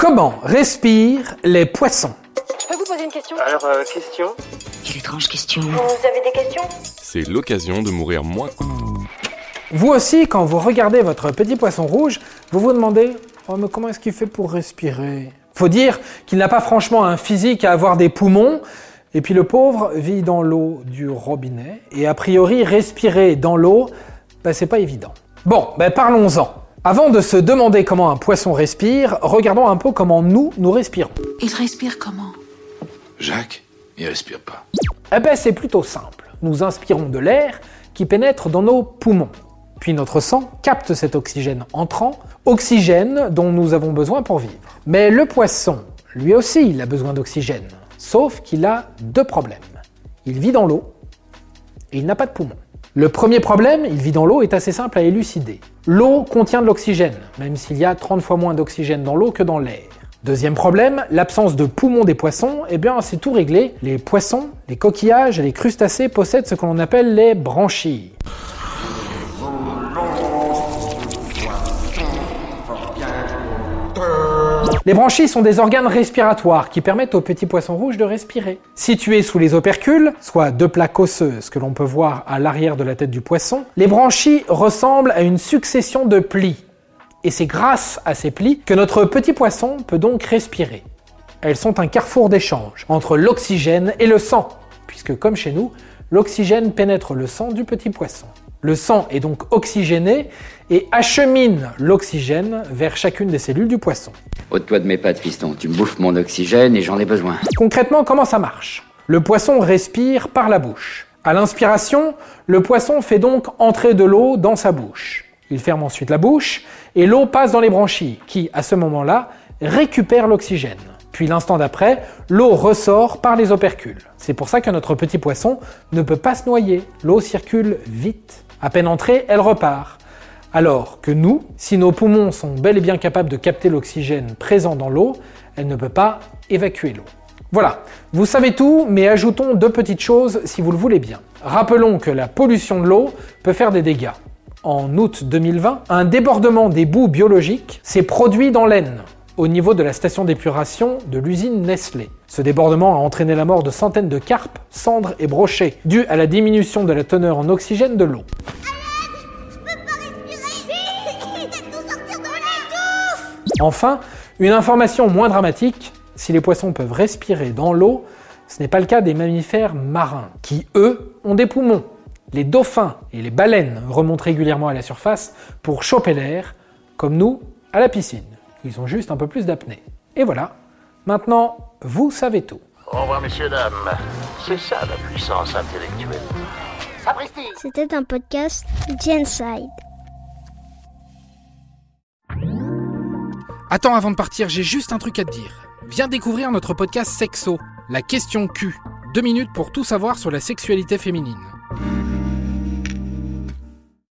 Comment respirent les poissons Je peux vous poser une question Alors, euh, question Quelle étrange question. Vous avez des questions C'est l'occasion de mourir moins. Vous aussi, quand vous regardez votre petit poisson rouge, vous vous demandez oh, mais comment est-ce qu'il fait pour respirer? Faut dire qu'il n'a pas franchement un physique à avoir des poumons. Et puis le pauvre vit dans l'eau du robinet. Et a priori, respirer dans l'eau, bah, c'est pas évident. Bon, ben parlons-en. Avant de se demander comment un poisson respire, regardons un peu comment nous, nous respirons. Il respire comment? Jacques, il respire pas. Eh ben c'est plutôt simple. Nous inspirons de l'air qui pénètre dans nos poumons. Puis notre sang capte cet oxygène entrant, oxygène dont nous avons besoin pour vivre. Mais le poisson, lui aussi, il a besoin d'oxygène. Sauf qu'il a deux problèmes. Il vit dans l'eau et il n'a pas de poumons. Le premier problème, il vit dans l'eau, est assez simple à élucider. L'eau contient de l'oxygène, même s'il y a 30 fois moins d'oxygène dans l'eau que dans l'air. Deuxième problème, l'absence de poumons des poissons, eh bien c'est tout réglé. Les poissons, les coquillages et les crustacés possèdent ce que l'on appelle les branchies. Les branchies sont des organes respiratoires qui permettent aux petits poissons rouges de respirer. Situés sous les opercules, soit deux plaques osseuses que l'on peut voir à l'arrière de la tête du poisson, les branchies ressemblent à une succession de plis. Et c'est grâce à ces plis que notre petit poisson peut donc respirer. Elles sont un carrefour d'échange entre l'oxygène et le sang, puisque comme chez nous, l'oxygène pénètre le sang du petit poisson. Le sang est donc oxygéné et achemine l'oxygène vers chacune des cellules du poisson. Ôte-toi de mes pattes, fiston. Tu me bouffes mon oxygène et j'en ai besoin. Concrètement, comment ça marche? Le poisson respire par la bouche. À l'inspiration, le poisson fait donc entrer de l'eau dans sa bouche. Il ferme ensuite la bouche et l'eau passe dans les branchies qui, à ce moment-là, récupèrent l'oxygène. Puis l'instant d'après, l'eau ressort par les opercules. C'est pour ça que notre petit poisson ne peut pas se noyer. L'eau circule vite. À peine entrée, elle repart. Alors que nous, si nos poumons sont bel et bien capables de capter l'oxygène présent dans l'eau, elle ne peut pas évacuer l'eau. Voilà, vous savez tout, mais ajoutons deux petites choses si vous le voulez bien. Rappelons que la pollution de l'eau peut faire des dégâts. En août 2020, un débordement des boues biologiques s'est produit dans l'Aisne, au niveau de la station d'épuration de l'usine Nestlé. Ce débordement a entraîné la mort de centaines de carpes, cendres et brochets, dû à la diminution de la teneur en oxygène de l'eau. Enfin, une information moins dramatique, si les poissons peuvent respirer dans l'eau, ce n'est pas le cas des mammifères marins, qui eux ont des poumons. Les dauphins et les baleines remontent régulièrement à la surface pour choper l'air, comme nous à la piscine. Ils ont juste un peu plus d'apnée. Et voilà, maintenant, vous savez tout. Au revoir, messieurs, dames. C'est ça la puissance intellectuelle. Sapristi C'était un podcast Genside. Attends, avant de partir, j'ai juste un truc à te dire. Viens découvrir notre podcast Sexo, la question Q. Deux minutes pour tout savoir sur la sexualité féminine.